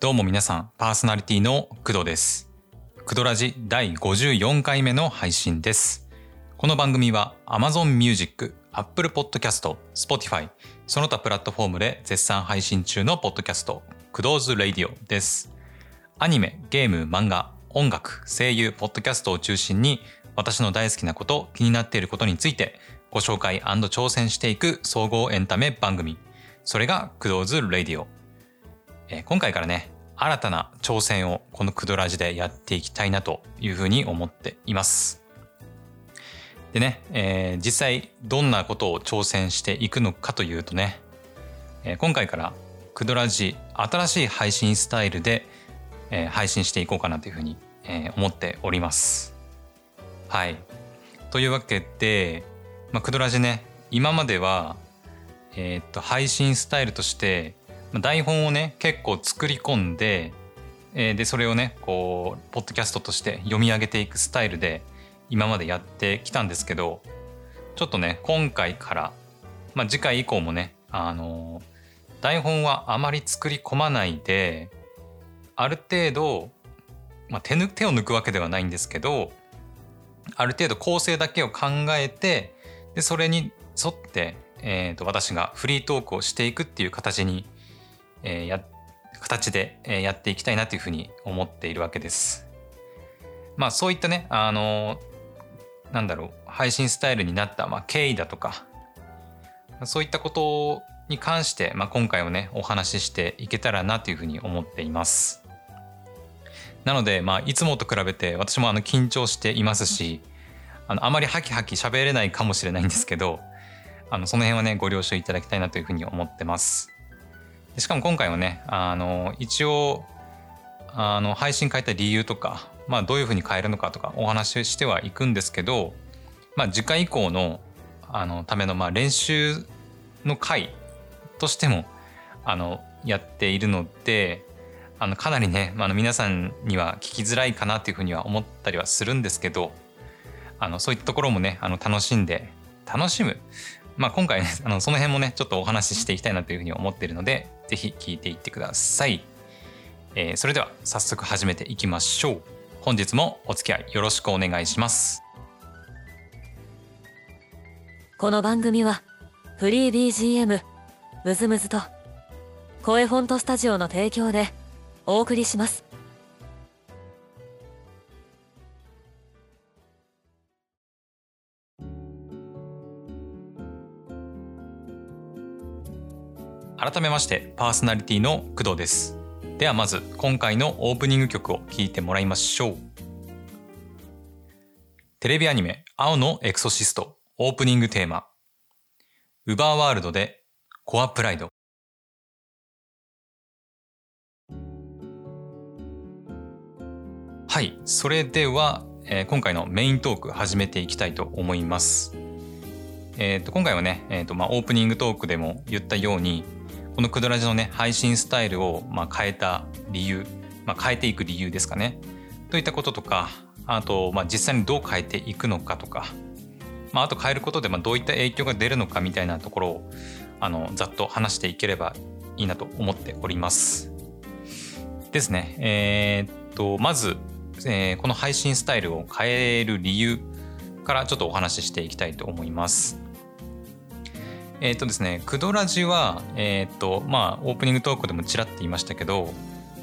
どうも皆さん、パーソナリティの工藤です。工藤ラジ第54回目の配信です。この番組は Amazon Music、Apple Podcast、Spotify、その他プラットフォームで絶賛配信中のポッドキャスト、工藤ズ・ラディオです。アニメ、ゲーム、漫画、音楽、声優、ポッドキャストを中心に私の大好きなこと、気になっていることについてご紹介挑戦していく総合エンタメ番組。それが工藤ズ・ラディオ。えー今回からね新たな挑戦をこのクドラジでやっていきたいなというふうに思っています。でね、えー実際どんなことを挑戦していくのかというとね、えー今回からクドラジ新しい配信スタイルで、えー配信していこうかなというふうに、えー思っております。はい。というわけで、まあ、クドラジね今までは、えーっと配信スタイルとして台本をね結構作り込んで、えーでそれをねこうポッドキャストとして読み上げていくスタイルで今までやってきたんですけどちょっとね今回から、まあ、次回以降もねあのー台本はあまり作り込まないである程度、まあ、手ぬ手を抜くわけではないんですけどある程度構成だけを考えてでそれに沿って、えーと私がフリートークをしていくっていう形にえーや形で、やっていきたいなというふうに思っているわけです。まあそういったねあのーなんだろう配信スタイルになった、まあ、経緯だとかそういったことに関して、まあ、今回はねお話ししていけたらなというふうに思っています。なので、まあ、いつもと比べて私もあの緊張していますしあのあまりハキハキ喋れないかもしれないんですけどあのその辺はねご了承いただきたいなというふうに思ってます。しかも今回はねあの一応あの配信変えた理由とか、まあ、どういうふうに変えるのかとかお話ししてはいくんですけど、まあ、次回以降のあのためのまあ練習の回としてもあのやっているのであのかなりね、ま、あの皆さんには聞きづらいかなというふうには思ったりはするんですけどあのそういったところもねあの楽しんで楽しむ。まあ、今回ねあのその辺もねちょっとお話ししていきたいなというふうに思っているのでぜひ聞いていってください、えーそれでは早速始めていきましょう。本日もお付き合いよろしくお願いします。この番組はフリー BGM ムズムズと声フォントスタジオの提供でお送りします。改めましてパーソナリティの工藤です。ではまず今回のオープニング曲を聴いてもらいましょう。テレビアニメ「青のエクソシスト」オープニングテーマ「ウバーワールド」で「コアプライド」はいそれでは、えー今回のメイントーク始めていきたいと思います。えー、と今回はね、えーとまあ、オープニングトークでも言ったようにこのクドラジのね配信スタイルを、ま、変えた理由、まあ、変えていく理由ですかねといったこととかあと、ま、実際にどう変えていくのかとか、まあ、あと変えることでまどういった影響が出るのかみたいなところをあのざっと話していければいいなと思っております。ですね。えーっとまず、えーこの配信スタイルを変える理由からちょっとお話ししていきたいと思います。えっ、とですね、クドラジは、えっ、と、まあ、オープニングトークでもちらっと言いましたけど、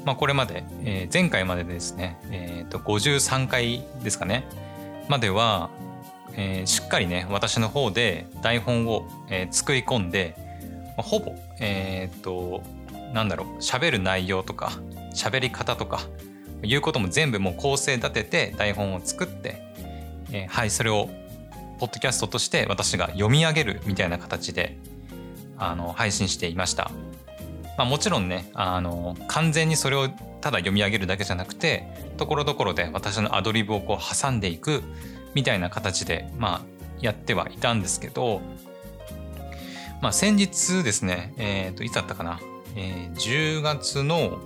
まあ、これまで、えー前回までですね、えっ、と、53回ですかね、までは、えーしっかりね、私の方で台本を、えー作り込んで、まあほぼ、えっ、と、なんだろう、喋る内容とか、喋り方とか、いうことも全部もう構成立てて台本を作って、えーはい、それをポッドキャストとして私が読み上げるみたいな形であの配信していました。まあ、もちろんねあの完全にそれをただ読み上げるだけじゃなくてところどころで私のアドリブをこう挟んでいくみたいな形で、まあ、やってはいたんですけど、まあ、先日ですね、えー、といつだったかな、えー10月の、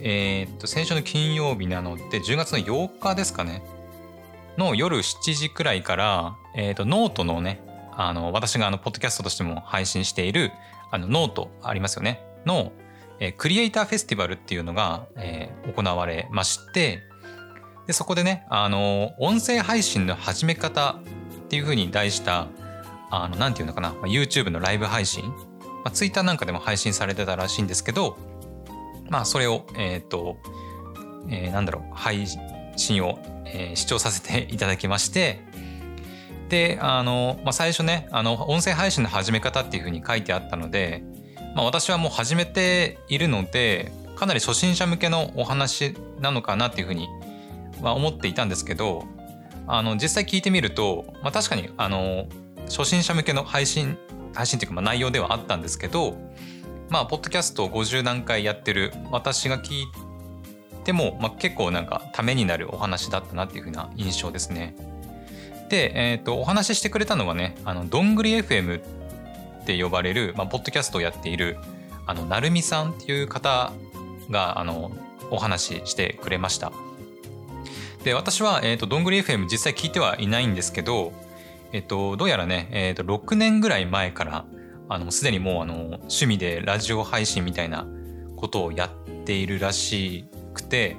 えー、と先週の金曜日なので10月の8日ですかねの夜7時くらいから、えー、とノートのねあの私があのポッドキャストとしても配信しているあのノートありますよね。の、えー、クリエイターフェスティバルっていうのが、えー、行われましてでそこでねあの音声配信の始め方っていうふうに題したあのなんていうのかな、YouTube のライブ配信、まあ、Twitter なんかでも配信されてたらしいんですけどまあそれをえっ、ー、と、えー、なんだろう配信を、えー、視聴させていただきましてであの、まあ、最初ねあの音声配信の始め方っていうふうに書いてあったので、まあ、私はもう始めているのでかなり初心者向けのお話なのかなっていうふうには思っていたんですけどあの実際聞いてみると、まあ、確かにあの初心者向けの配信配信っていうかまあ内容ではあったんですけどまあポッドキャストを50何回やってる私が聞いてても、まあ、結構なんかためになるお話だったなっていうふうな印象ですね。で、えー、とお話ししてくれたのはねあのどんぐり FM って呼ばれる、まあ、ポッドキャストをやっているあのなるみさんっていう方があのお話ししてくれました。で私は、えーと、どんぐり FM 実際聞いてはいないんですけど、えーと、どうやらね、えーと、6年ぐらい前からあのすでにもうあの趣味でラジオ配信みたいなことをやっているらしいくて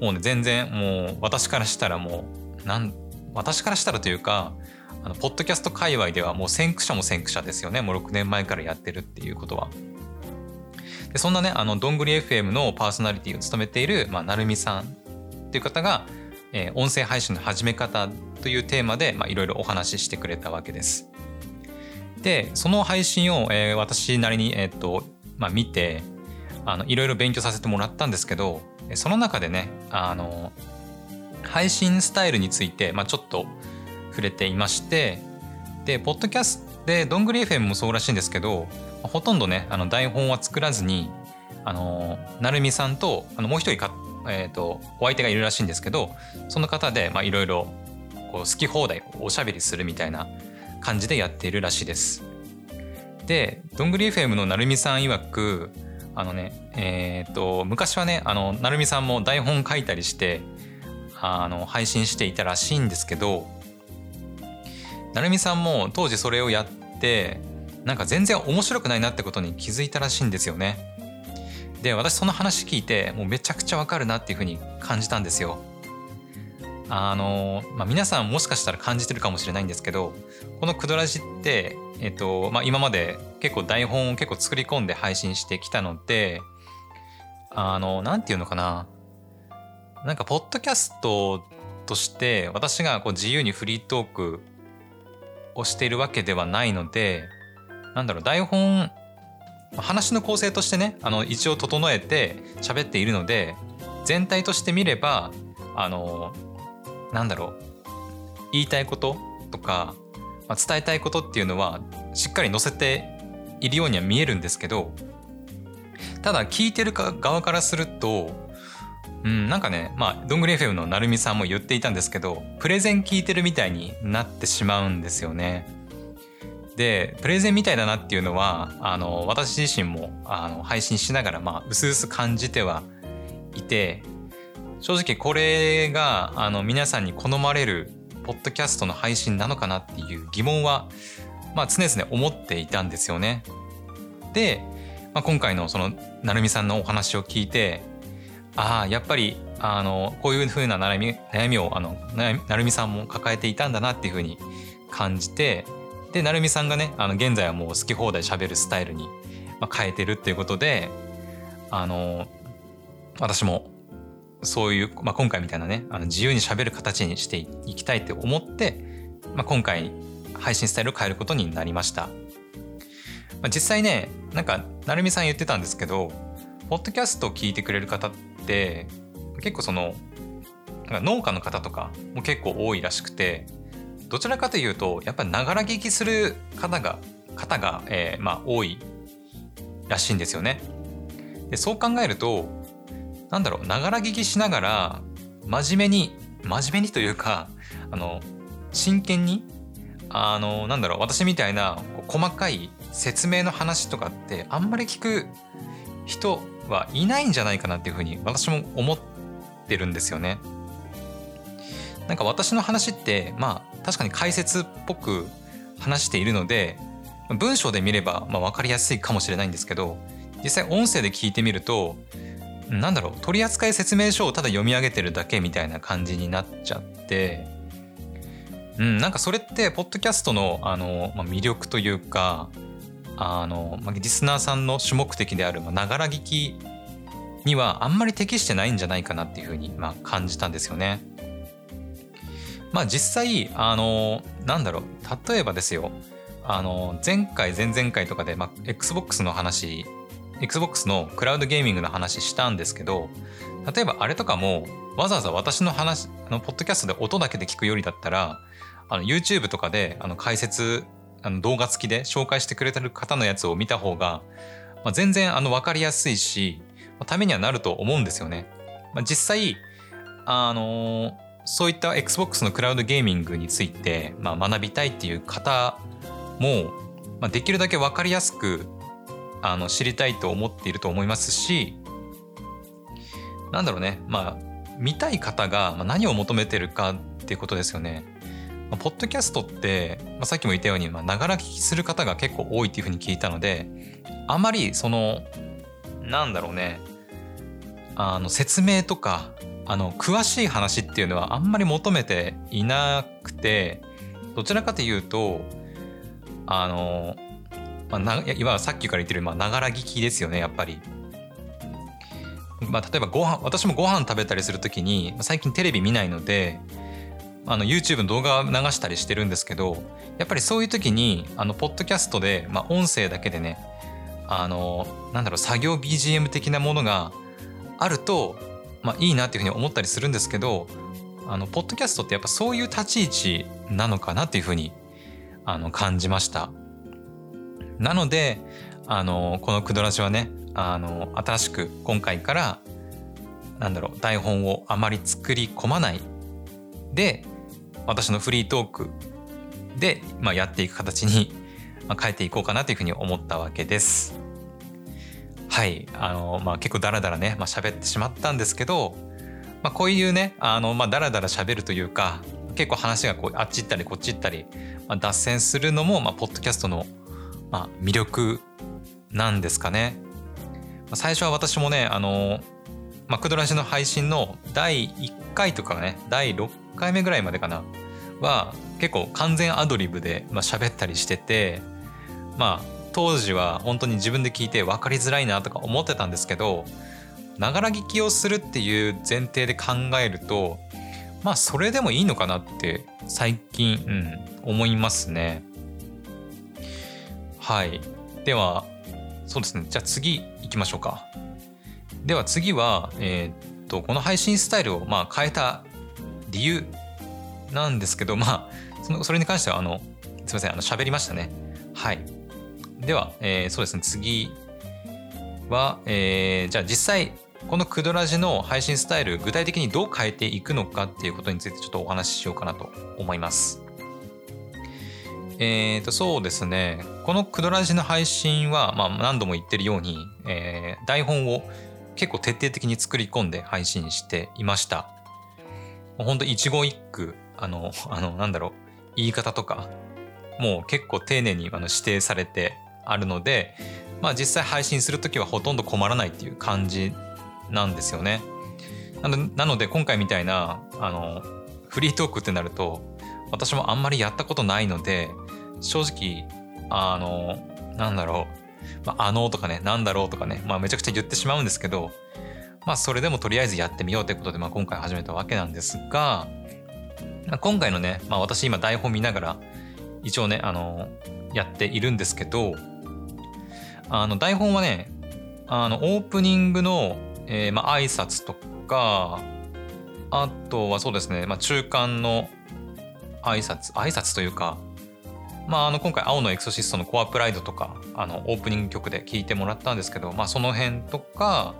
もうね全然もう私からしたらもうなん私からしたらというかあのポッドキャスト界隈ではもう先駆者も先駆者ですよねもう6年前からやってるっていうことは。でそんなねあのどんぐり FM のパーソナリティを務めている、まあ、なるみさんっていう方がえー、音声配信の始め方というテーマでいろいろお話ししてくれたわけです。でその配信を、えー、私なりに、えーとまあ、見ていろいろ勉強させてもらったんですけどその中でねあの配信スタイルについて、まあ、ちょっと触れていましてでポッドキャストでどんぐり FM もそうらしいんですけどほとんどねあの台本は作らずにあのなるみさんとあのもう一人かえーと、お相手がいるらしいんですけどその方でいろいろ好き放題おしゃべりするみたいな感じでやっているらしいです。でどんぐり FM のなるみさん曰くあのねえっ、と昔はねあのなるみさんも台本書いたりしてあの配信していたらしいんですけど成美さんも当時それをやってなんか全然面白くないなってことに気づいたらしいんですよね。で私その話聞いてもうめちゃくちゃわかるなっていうふうに感じたんですよ。あのまあ、皆さんもしかしたら感じてるかもしれないんですけどこの「クドラジ」って、えっとまあ、今まで結構台本を結構作り込んで配信してきたのであの何て言うのかな。なんかポッドキャストとして私がこう自由にフリートークをしているわけではないのでなんだろう台本話の構成としてねあの一応整えて喋っているので全体として見ればあのなんだろう言いたいこととか、まあ、伝えたいことっていうのはしっかり載せているようには見えるんですけどただ聞いてる側からするとうん、なんかね、まあ、どんぐり FM のなるみさんも言っていたんですけど、プレゼン聞いてるみたいになってしまうんですよね。でプレゼンみたいだなっていうのはあの私自身もあの配信しながらまあ薄々感じてはいて正直これがあの皆さんに好まれるポッドキャストの配信なのかなっていう疑問は、まあ、常々思っていたんですよね。で、まあ、今回のその成美さんのお話を聞いてああやっぱりあのこういうふうな悩み悩みをあの成美さんも抱えていたんだなっていうふうに感じてで成美さんがねあの現在はもう好き放題しゃべるスタイルに、変えてるっていうことであの私もそういう、まあ、今回みたいなねあの自由にしゃべる形にしていきたいって思って、まあ、今回配信スタイルを変えることになりました、まあ、実際ねなんか成美さん言ってたんですけどポッドキャストを聞いてくれる方って結構そのなんか農家の方とかも結構多いらしくてどちらかというとやっぱりながら聞きする方が方が、えー、まあ、多いらしいんですよね。でそう考えるとなんだろうながら聞きしながら真面目に真面目にというかあの真剣にあのなんだろう私みたいな細かい説明の話とかってあんまり聞く人はいないんじゃないかなっていうふうに私も思ってるんですよね。なんか私の話ってまあ確かに解説っぽく話しているので文章で見ればまあ分かりやすいかもしれないんですけど実際音声で聞いてみるとなんだろう取扱説明書をただ読み上げてるだけみたいな感じになっちゃってうん、なんかそれってポッドキャストのあの、まあ、魅力というかあの、まあ、リスナーさんの主目的であるながら聞きにはあんまり適してないんじゃないかなっていうふうに、まあ、感じたんですよね。まあ実際あのなんだろう例えばですよあの前回前々回とかで、まあ、XBOX の話 XBOX のクラウドゲーミングの話したんですけど例えばあれとかもわざわざ私の話あのポッドキャストで音だけで聞くよりだったらあの YouTube とかであの解説あの動画付きで紹介してくれてる方のやつを見た方が、まあ、全然あの分かりやすいし、まあ、ためにはなると思うんですよね。まあ、実際あのそういった XBOX のクラウドゲーミングについて、まあ、学びたいっていう方も、まあ、できるだけ分かりやすくあの知りたいと思っていると思いますしなんだろうねまあ見たい方が何を求めてるかっていうことですよね。ポッドキャストって、まあ、さっきも言ったようにながら聞きする方が結構多いっていうふうに聞いたのであまりそのなんだろうねあの説明とかあの詳しい話っていうのはあんまり求めていなくてどちらかというとあの、まあ、ないわゆるさっきから言ってるまあながら聞きですよねやっぱり。まあ、例えばご飯私もご飯食べたりする時に最近テレビ見ないのであの YouTube の動画流したりしてるんですけどやっぱりそういう時にあのポッドキャストで、まあ、音声だけでねあのなんだろう作業 BGM 的なものがあるとまあ、いいなっていうふうに思ったりするんですけどあのポッドキャストってやっぱそういう立ち位置なのかなっていうふうにあの感じました。なのであのこの「クドラジ」はねあの新しく今回からなんだろう台本をあまり作り込まないで私のフリートークで、まあ、やっていく形に変えていこうかなというふうに思ったわけです。はいあの、まあ、結構ダラダラね、まあ、喋ってしまったんですけど、まあ、こういうねあの、まあ、ダラダラ喋るというか結構話がこうあっち行ったりこっち行ったり、まあ、脱線するのも、まあ、ポッドキャストの、まあ、魅力なんですかね。最初は私もねあの、クドラジの配信の第1回とかね第6回目ぐらいまでかなは結構完全アドリブで、まあ、喋ったりしててまあ当時は本当に自分で聞いて分かりづらいなとか思ってたんですけどながら聞きをするっていう前提で考えるとまあそれでもいいのかなって最近、うん、思いますね。はい。ではそうですねじゃあ次行きましょうか。では次は、えー、っとこの配信スタイルをまあ変えた理由なんですけどまあそのそれに関してはあのすいませんあの喋りましたね。はい。では、えー、そうですね次は、えー、じゃあ実際このクドラジの配信スタイル具体的にどう変えていくのかっていうことについてちょっとお話ししようかなと思います。えーとそうですねこのクドラジの配信は、まあ、何度も言ってるように、えー、台本を結構徹底的に作り込んで配信していました。本当一語一句あのあのなんだろう言い方とかもう結構丁寧にあの指定されてあるので、まあ、実際配信する時はほとんど困らないっていう感じなんですよね。なので今回みたいなあのフリートークってなると私もあんまりやったことないので正直あのなんだろう、まあ、あのとかねなんだろうとかね、まあ、めちゃくちゃ言ってしまうんですけどまあそれでもとりあえずやってみようということで、まあ、今回始めたわけなんですが今回のね、まあ、私今台本見ながら一応ねあのやっているんですけどあの台本はねあのオープニングの、えー、まあ挨拶とかあとはそうですね、まあ、中間の挨拶挨拶というかまあ、あの今回「青のエクソシスト」の「コアプライド」とかあのオープニング曲で聴いてもらったんですけど、まあ、その辺とか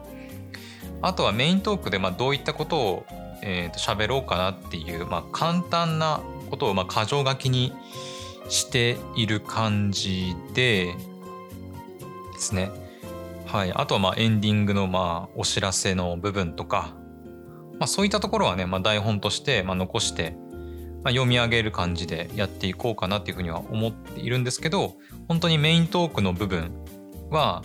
あとはメイントークでまあどういったことを、えー、と喋ろうかなっていう、まあ、簡単なことをまあ箇条書きにしている感じでですね。はい、あとはまあエンディングのまあお知らせの部分とか、まあ、そういったところはね、まあ、台本としてまあ残して、まあ、読み上げる感じでやっていこうかなっていうふうには思っているんですけど本当にメイントークの部分は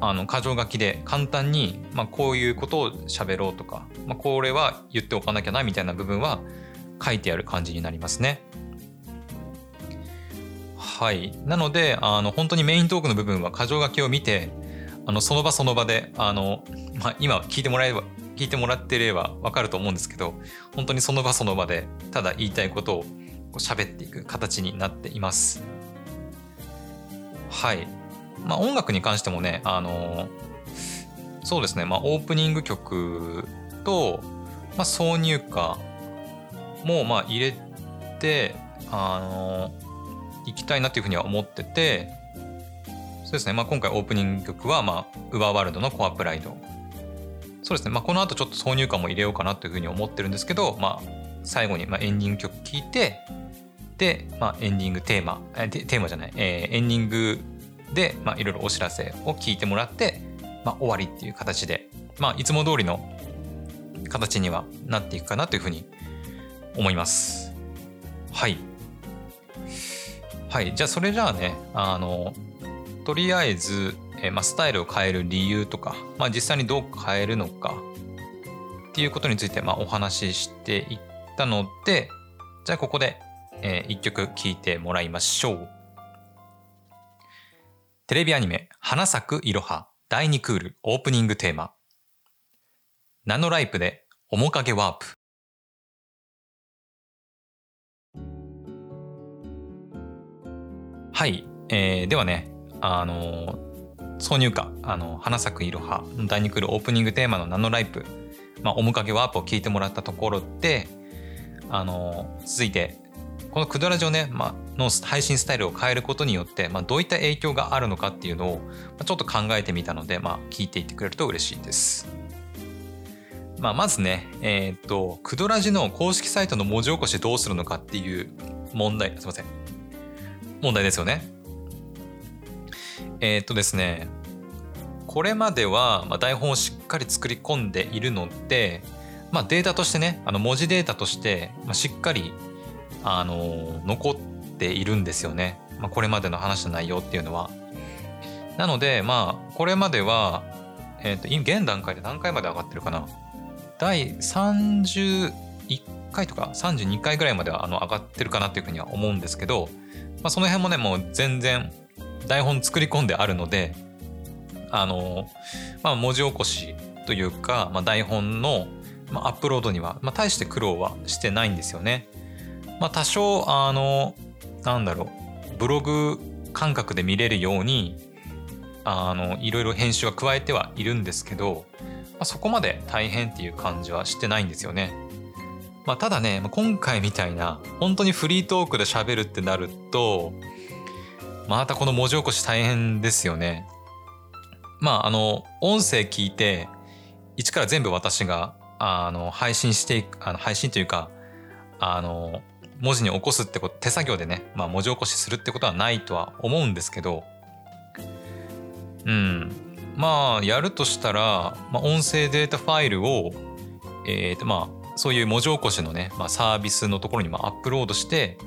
あの箇条書きで簡単に、まあ、こういうことを喋ろうとか、まあ、これは言っておかなきゃなみたいな部分は書いてある感じになりますね。はい。なので、あの本当にメイントークの部分は箇条書きを見て、あのその場その場で、あのまあ、今聞いてもらえれば聞いてもらってれば分かると思うんですけど本当にその場その場でただ言いたいことを喋っていく形になっています。はい。まあ音楽に関してもね、あのそうですね、まあオープニング曲と、まあ挿入歌もまあ入れて、あの行きたいなというふうには思ってて、そうですね、まあ今回オープニング曲は、まあ、ウバーワールドのコアプライド。そうですね、まあこの後ちょっと挿入歌も入れようかなというふうに思ってるんですけど、まあ最後にまあエンディング曲聴いて、で、まあ、エンディングテーマ、テーマじゃない、えー、エンディングで、いろいろお知らせを聞いてもらって、まあ、終わりっていう形で、まあ、いつも通りの形にはなっていくかなというふうに思います。はい。はい。じゃあ、それじゃあね、あの、とりあえず、えー、まあ、スタイルを変える理由とか、まあ、実際にどう変えるのかっていうことについて、まあ、お話ししていったので、じゃあ、ここでえー、一曲聴いてもらいましょう。テレビアニメ、花咲くいろは第2クールオープニングテーマ。ナノライプで面影ワープ。はい、えー、ではね、あのー、挿入歌、あの花咲くいろは第2クールオープニングテーマのナノライプ、まあ、面影ワープを聞いてもらったところで、あの、続いてこのクドラジオね、まあ、の配信スタイルを変えることによって、まあ、どういった影響があるのかっていうのを、まあ、ちょっと考えてみたので、まあ、聞いていってくれると嬉しいです。まあ、まずね、えー、っと、クドラジの公式サイトの文字起こしどうするのかっていう問題、すいません。問題ですよね。えー、っとですね、これまでは、まあ、台本をしっかり作り込んでいるので、まあ、データとしてね、あの文字データとして、まあ、しっかりあの残っているんですよね、まあ、これまでの話の内容っていうのは。なのでまあこれまでは、えー、と現段階で何回まで上がってるかな第31回とか32回ぐらいまではあの上がってるかなというふうには思うんですけど、まあ、その辺もねもう全然台本作り込んであるのであの、まあ、文字起こしというか、まあ、台本のアップロードには、まあ、大して苦労はしてないんですよね。まあ、多少あのなんだろうブログ感覚で見れるようにあのいろいろ編集は加えてはいるんですけど、まあ、そこまで大変っていう感じはしてないんですよね。まあ、ただね今回みたいな本当にフリートークで喋るってなるとまたこの文字起こし大変ですよね。まああの音声聞いて一から全部私があの配信していくあの配信というかあの文字に起こすってこと手作業でね、まあ、文字起こしするってことはないとは思うんですけどうんまあやるとしたら、まあ、音声データファイルをえっ、ー、とまあそういう文字起こしのね、まあ、サービスのところにもアップロードして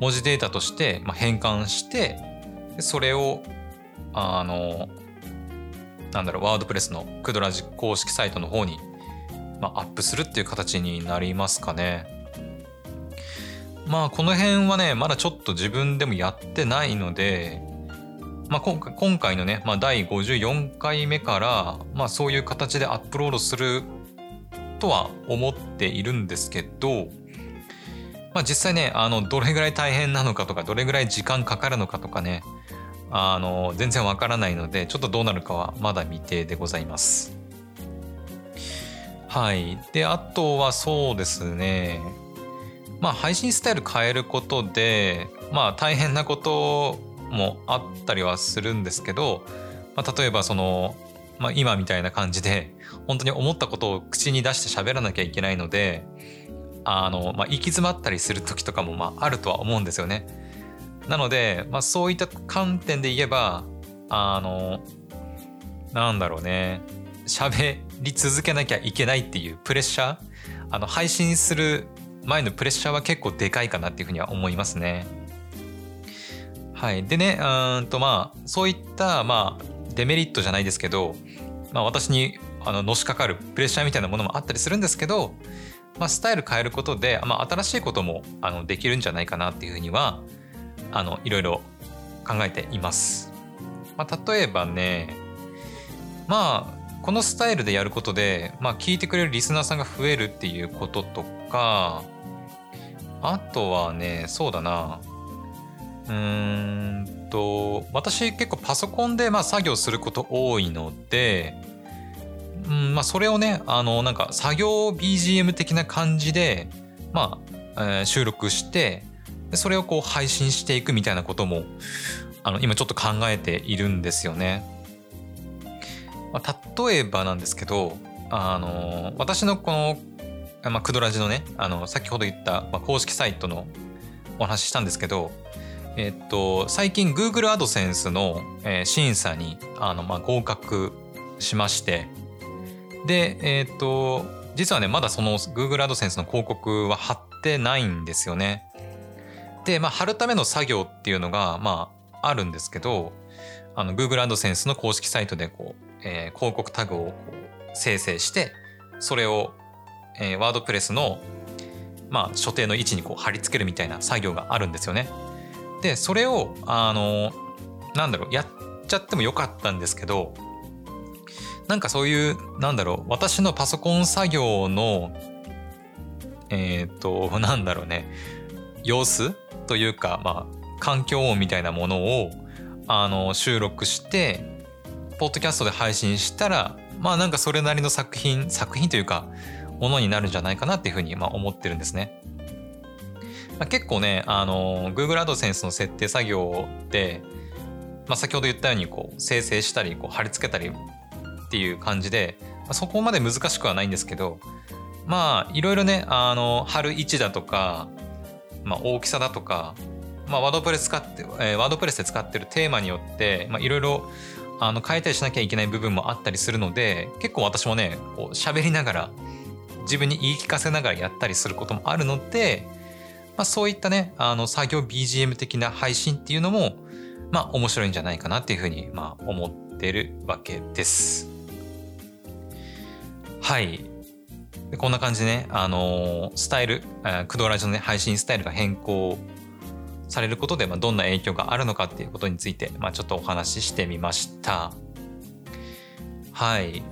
文字データとしてまあ変換してそれをあのなんだろうワードプレスのクドラジ公式サイトの方に、まあ、アップするっていう形になりますかね。まあこの辺はねまだちょっと自分でもやってないので、まあ、今回今回のね、まあ、第54回目から、まあ、そういう形でアップロードするとは思っているんですけど、まあ、実際ねあのどれぐらい大変なのかとかどれぐらい時間かかるのかとかねあの全然わからないのでちょっとどうなるかはまだ未定でございます。はい。で、あとはそうですね。まあ配信スタイル変えることでまあ大変なこともあったりはするんですけど、まあ、例えばその、まあ、今みたいな感じで本当に思ったことを口に出して喋らなきゃいけないのであの、まあ、行き詰まったりする時とかもまああるとは思うんですよね。なので、まあ、そういった観点で言えばあのなんだろうね喋り続けなきゃいけないっていうプレッシャーあの配信する前のプレッシャーは結構でかいかなっていうふうには思いますね。はい。でね、うんとまあ、そういった、まあ、デメリットじゃないですけど、まあ、私にあののしかかるプレッシャーみたいなものもあったりするんですけど、まあ、スタイル変えることで、まあ、新しいこともあのできるんじゃないかなっていうふうにはあのいろいろ考えています。まあ、例えばねまあこのスタイルでやることで、まあ、聞いてくれるリスナーさんが増えるっていうこととかあとはねそうだなうーんと私結構パソコンでまあ作業すること多いので、うんまあ、それをねあのなんか作業 BGM 的な感じで、まあえー、収録してそれをこう配信していくみたいなこともあの今ちょっと考えているんですよね。まあ、例えばなんですけどあの私のこのまあ、クドラジのね、あの、先ほど言った、まあ、公式サイトのお話ししたんですけど、えっと、最近 Google AdSense の、えー、審査にあの、まあ、合格しまして、で、えっと、実はね、まだその Google AdSense の広告は貼ってないんですよね。で、まあ、貼るための作業っていうのが、まあ、あるんですけど、あの、Google AdSense の公式サイトで、こう、えー、広告タグをこう生成して、それをえー、ワードプレスの、まあ、所定の位置にこう貼り付けるみたいな作業があるんですよね。でそれをあのなんだろうやっちゃってもよかったんですけどなんかそういうなんだろう私のパソコン作業のえっ、ー、となんだろうね様子というかまあ環境音みたいなものをあの収録してポッドキャストで配信したらまあなんかそれなりの作品作品というかものになるんじゃないかなっていうふうにまあ思ってるんですね。まあ、結構ね、あの Google AdSense の設定作業で、まあ、先ほど言ったようにこう生成したりこう貼り付けたりっていう感じで、まあ、そこまで難しくはないんですけどまあいろいろねあの貼る位置だとか、まあ、大きさだとか、まあ、ワードプレス使って、えー、ワードプレスで使ってるテーマによっていろいろあの変えたりしなきゃいけない部分もあったりするので結構私もねこう喋りながら自分に言い聞かせながらやったりすることもあるので、まあ、そういったねあの作業 BGM 的な配信っていうのもまあ面白いんじゃないかなっていうふうにまあ思ってるわけです。はい。こんな感じでね、あのー、スタイル、クドラジのね、配信スタイルが変更されることで、まあ、どんな影響があるのかっていうことについて、まあ、ちょっとお話ししてみました。はい。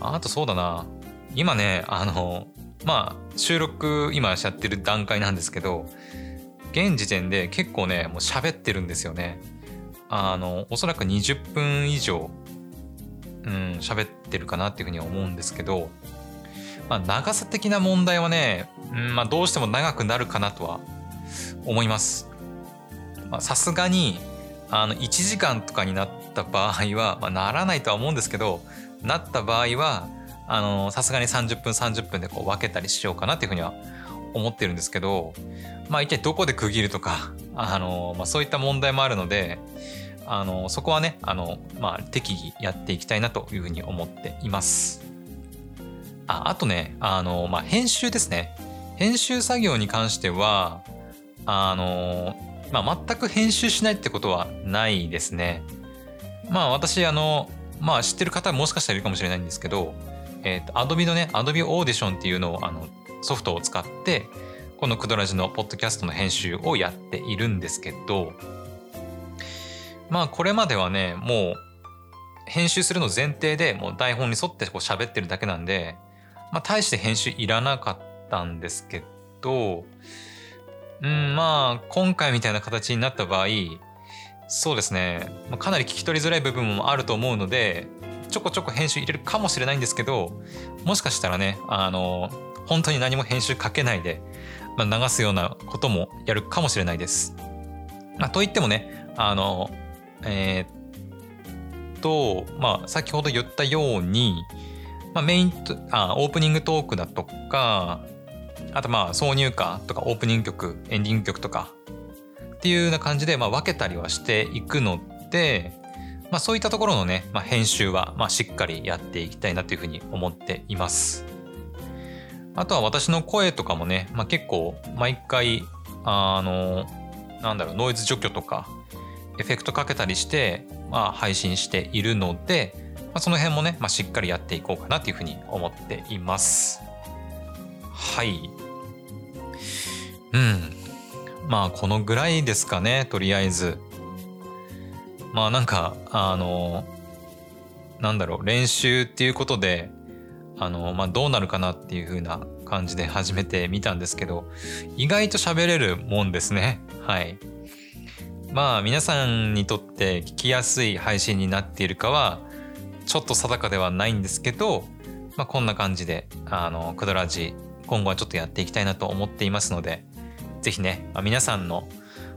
あとそうだな。今ねあのまあ収録今しゃってる段階なんですけど現時点で結構ねもう喋ってるんですよねあのおそらく20分以上うん喋ってるかなっていうふうには思うんですけど、まあ、長さ的な問題はね、うんまあ、どうしても長くなるかなとは思いますさすがにあの1時間とかになった場合は、まあ、ならないとは思うんですけどなった場合はあのさすがに30分30分でこう分けたりしようかなっていうふうには思ってるんですけどまあ一体どこで区切るとかあの、まあ、そういった問題もあるのであのそこはねあの、まあ、適宜やっていきたいなというふうに思っています。ああとねあの、まあ、編集ですね編集作業に関してはあの、まあ、全く編集しないってことはないですね。まあ私あのまあ知ってる方もしかしたらいるかもしれないんですけどえっ、ー、と、Adobe のね、Adobe Audition っていうのを、あの、ソフトを使って、このクドラジのポッドキャストの編集をやっているんですけど、まあ、これまではね、もう、編集するの前提でもう台本に沿ってこう喋ってるだけなんで、まあ、大して編集いらなかったんですけど、うん、まあ、今回みたいな形になった場合、そうですね、まあ、かなり聞き取りづらい部分もあると思うので、ちょこちょこ編集入れるかもしれないんですけどもしかしたらねあの本当に何も編集かけないで、まあ、流すようなこともやるかもしれないです。まあ、といってもねあのえー、っとまあ先ほど言ったように、まあ、メインあオープニングトークだとかあとまあ挿入歌とかオープニング曲エンディング曲とかっていうような感じでまあ分けたりはしていくのでまあ、そういったところのね、まあ、編集はまあしっかりやっていきたいなというふうに思っています。あとは私の声とかもね、まあ、結構毎回、あの、なんだろう、ノイズ除去とか、エフェクトかけたりして、まあ、配信しているので、まあ、その辺もね、まあ、しっかりやっていこうかなというふうに思っています。はい。うん。まあこのぐらいですかねとりあえず。まあなんかあのなんだろう練習っていうことであの、まあ、どうなるかなっていう風な感じで始めてみたんですけど意外と喋れるもんですねはいまあ皆さんにとって聞きやすい配信になっているかはちょっと定かではないんですけど、まあ、こんな感じであのクドラジ今後はちょっとやっていきたいなと思っていますのでぜひね、まあ、皆さんの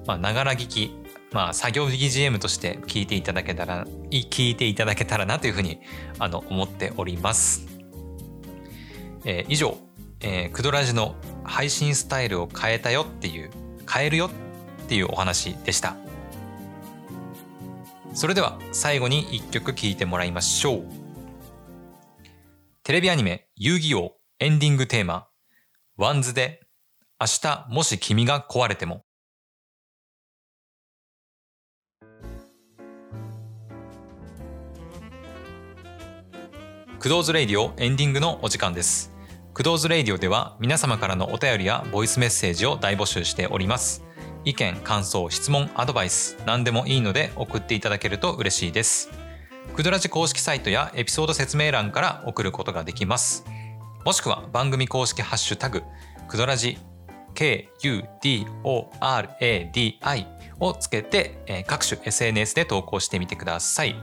ながら聞きまあ、作業 BGM として聞いていただけたら、聞いていただけたらなというふうに、あの、思っております。えー、以上、えー、クドラジの配信スタイルを変えたよっていう、変えるよっていうお話でした。それでは最後に一曲聴いてもらいましょう。テレビアニメ遊戯王エンディングテーマ、 WANDS で明日もし君が壊れても。Kudo's Radio エンディングのお時間です。 Kudo's Radio では皆様からのお便りやボイスメッセージを大募集しております。意見、感想、質問、アドバイス、何でもいいので送っていただけると嬉しいです。クドラジ公式サイトやエピソード説明欄から送ることができます。もしくは番組公式ハッシュタグ、クドラジ KUDORADI をつけて各種 SNS で投稿してみてください。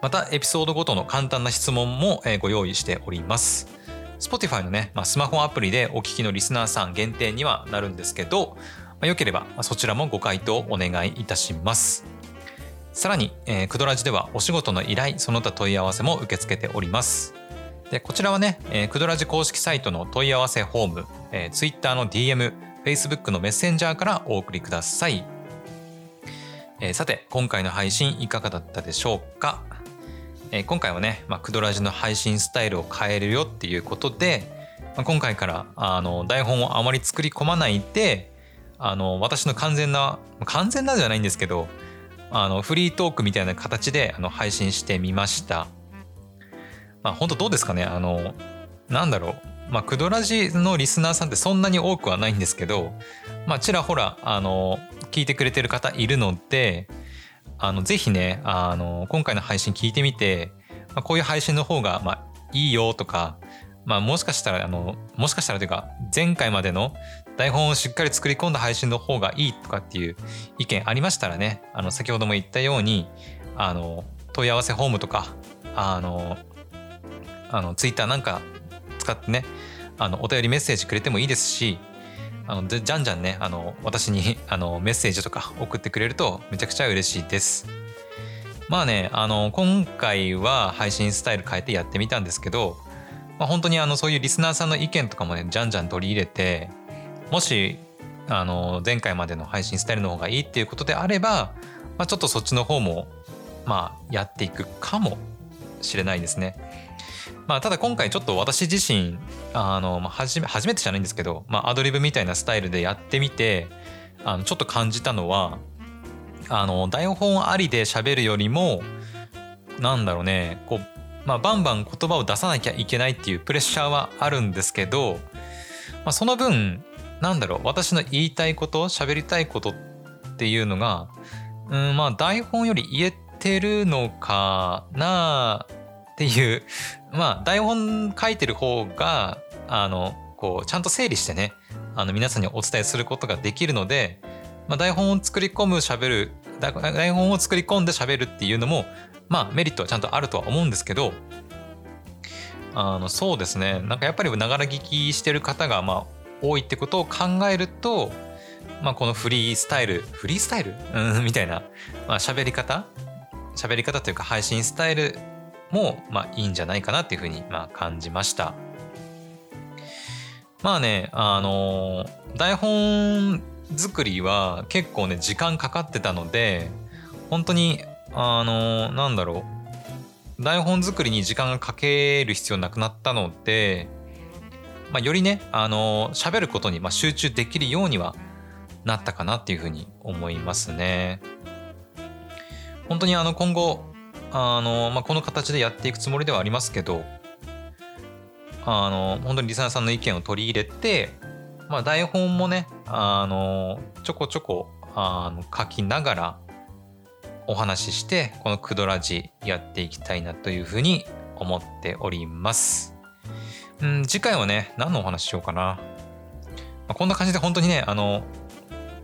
またエピソードごとの簡単な質問もご用意しております。Spotify のね、まあ、スマホアプリでお聞きのリスナーさん限定にはなるんですけど、まあ、よければそちらもご回答お願いいたします。さらに、えー、クドラジではお仕事の依頼、その他問い合わせも受け付けております。で、こちらはね、えー、クドラジ公式サイトの問い合わせフォーム、えー、Twitter の DM、Facebook のメッセンジャーからお送りください。えー、さて、今回の配信いかがだったでしょうか？えー、今回はね、まあ、クドラジの配信スタイルを変えるよっていうことで、まあ、今回からあの台本をあまり作り込まないであの私の完全な完全なじゃないんですけどあのフリートークみたいな形であの配信してみました。まあ、本当どうですかね？あのなんだろう？まあ、クドラジのリスナーさんってそんなに多くはないんですけど、まあ、ちらほら、あの、聞いてくれてる方いるので、あのぜひねあの今回の配信聞いてみて、まあ、こういう配信の方がまあいいよとか、まあ、もしかしたらあのもしかしたらというか前回までの台本をしっかり作り込んだ配信の方がいいとかっていう意見ありましたらねあの先ほども言ったようにあの問い合わせフォームとかあのあのツイッターなんか使ってねあのお便りメッセージくれてもいいですしあのじゃんじゃんねあの私にあのメッセージとか送ってくれるとめちゃくちゃ嬉しいです。まあねあの今回は配信スタイル変えてやってみたんですけど、まあ、本当にあのそういうリスナーさんの意見とかもねじゃんじゃん取り入れてもしあの前回までの配信スタイルの方がいいっていうことであれば、まあ、ちょっとそっちの方もまあやっていくかもしれないですね。まあ、ただ今回ちょっと私自身あの、ま、初め初めてじゃないんですけど、まあ、アドリブみたいなスタイルでやってみてあのちょっと感じたのはあの台本ありで喋るよりもなんだろうねこう、まあ、バンバン言葉を出さなきゃいけないっていうプレッシャーはあるんですけど、まあ、その分なんだろう私の言いたいこと喋りたいことっていうのがうんまあ台本より言えてるのかなっていうまあ台本書いてる方があのこうちゃんと整理してねあの皆さんにお伝えすることができるので、まあ、台本を作り込む喋る台本を作り込んで喋るっていうのもまあメリットはちゃんとあるとは思うんですけどあのそうですね。なんかやっぱりながら聞きしてる方がまあ多いってことを考えると、まあ、このフリースタイルフリースタイル、うん、みたいな、まあ、喋り方？喋り方というか配信スタイルも、まあ、いいんじゃないかなっていうふうに、まあ、感じました。まあね、あの台本作りは結構ね、時間かかってたので、本当に、あのなんだろう、台本作りに時間がかける必要なくなったので、まあ、よりね、あの喋ることにま集中できるようにはなったかなっていうふうに思いますね。本当にあの今後あの、まあ、この形でやっていくつもりではありますけどあの本当にリスナーさんの意見を取り入れて、まあ、台本もねあのちょこちょこあの書きながらお話ししてこのクドラジやっていきたいなというふうに思っております。うん、次回はね何のお話しようかな。まあ、こんな感じで本当にねあの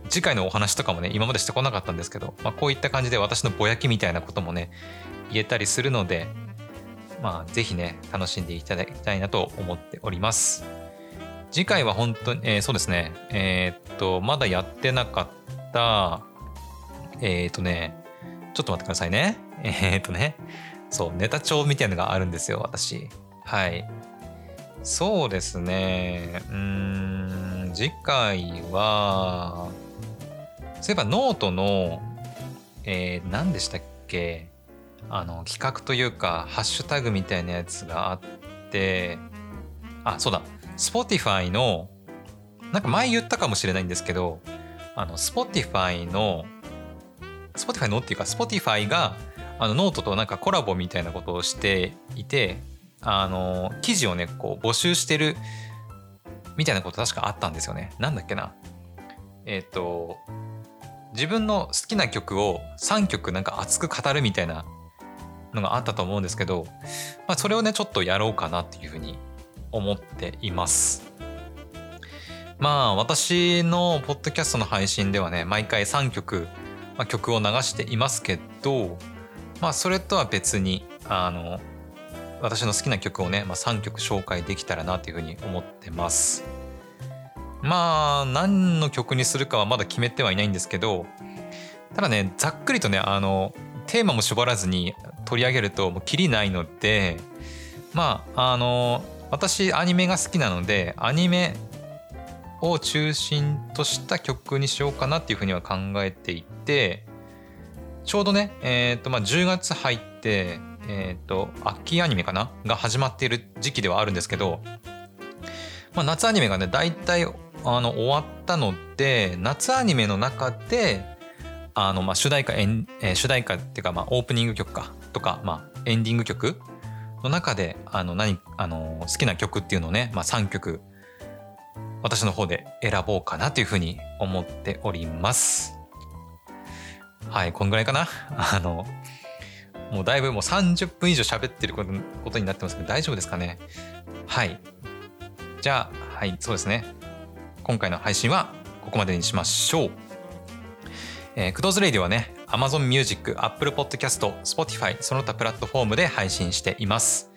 次回のお話とかもね今までしてこなかったんですけど、まあ、こういった感じで私のぼやきみたいなこともね言えたりするのでまあぜひね楽しんでいただきたいなと思っております。次回は本当に、えー、そうですねえー、っとまだやってなかったえー、っとねちょっと待ってくださいね。え、っとね、そう、ネタ帳みたいなのがあるんですよ、私。はい。そうですね。うん、次回は、そういえばノートの、えー、何でしたっけ？あの、企画というか、ハッシュタグみたいなやつがあって、あ、そうだ。Spotify の、なんか前言ったかもしれないんですけど、あの、Spotify の Spotify のっていうか Spotify があのノートとなんかコラボみたいなことをしていてあの記事をねこう募集してるみたいなこと確かあったんですよね。なんだっけな。えっ、ー、と自分の好きな曲を3曲なんか熱く語るみたいなのがあったと思うんですけど、まあ、それをねちょっとやろうかなっていうふうに思っています。まあ私のポッドキャストの配信ではね毎回3曲まあ、曲を流していますけど、まあ、それとは別にあの私の好きな曲をね、まあ、3曲紹介できたらなというふうに思ってます。まあ何の曲にするかはまだ決めてはいないんですけどただねざっくりとねあのテーマも絞らずに取り上げるともうキリないのでまああの私アニメが好きなのでアニメを中心とした曲にしようかなっていうふうには考えていてちょうどね、えーとまあ、10月入って、えーと、秋アニメかな？が始まっている時期ではあるんですけど、まあ、夏アニメがね大体あの終わったので夏アニメの中であの、まあ、主題歌えん、え、主題歌っていうか、まあ、オープニング曲か？とか、まあ、エンディング曲の中であの何あの好きな曲っていうのをね、まあ、3曲私の方で選ぼうかなというふうに思っております。はい、こんぐらいかな？あの、もうだいぶもう30分以上喋ってることになってますけど大丈夫ですかね？はい。じゃあ、はい、そうですね。今回の配信はここまでにしましょう。えー、クドーズレイディはね、Amazon Music、Apple Podcast、Spotify、その他プラットフォームで配信しています。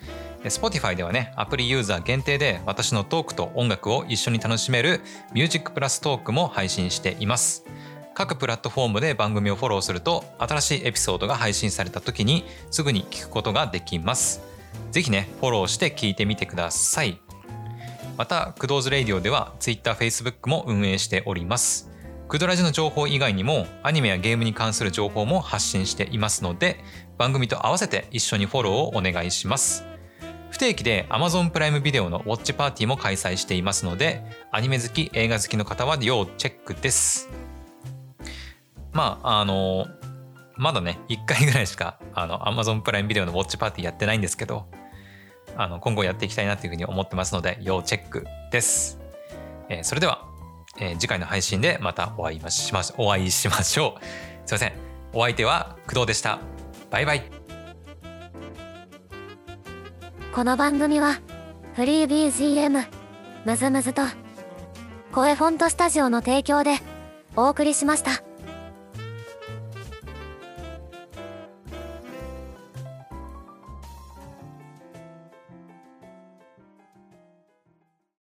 Spotify ではね、アプリユーザー限定で私のトークと音楽を一緒に楽しめる Music プラストークも配信しています。各プラットフォームで番組をフォローすると新しいエピソードが配信された時にすぐに聞くことができます。ぜひね、フォローして聞いてみてください。また、クドーズレイディオでは Twitter、Facebook も運営しております。クドラジの情報以外にもアニメやゲームに関する情報も発信していますので番組と合わせて一緒にフォローをお願いします。不定期で Amazon プライムビデオのウォッチパーティーも開催していますのでアニメ好き映画好きの方は要チェックですまああのまだね1回ぐらいしかあの Amazon プライムビデオのウォッチパーティーやってないんですけどあの今後やっていきたいなというふうに思ってますので要チェックです、えー、それでは、えー、次回の配信でまたお会いしましお会いしましょう。すいません。お相手は工藤でした。バイバイ。この番組はフリー BGM むずむずと声フォントスタジオの提供でお送りしました。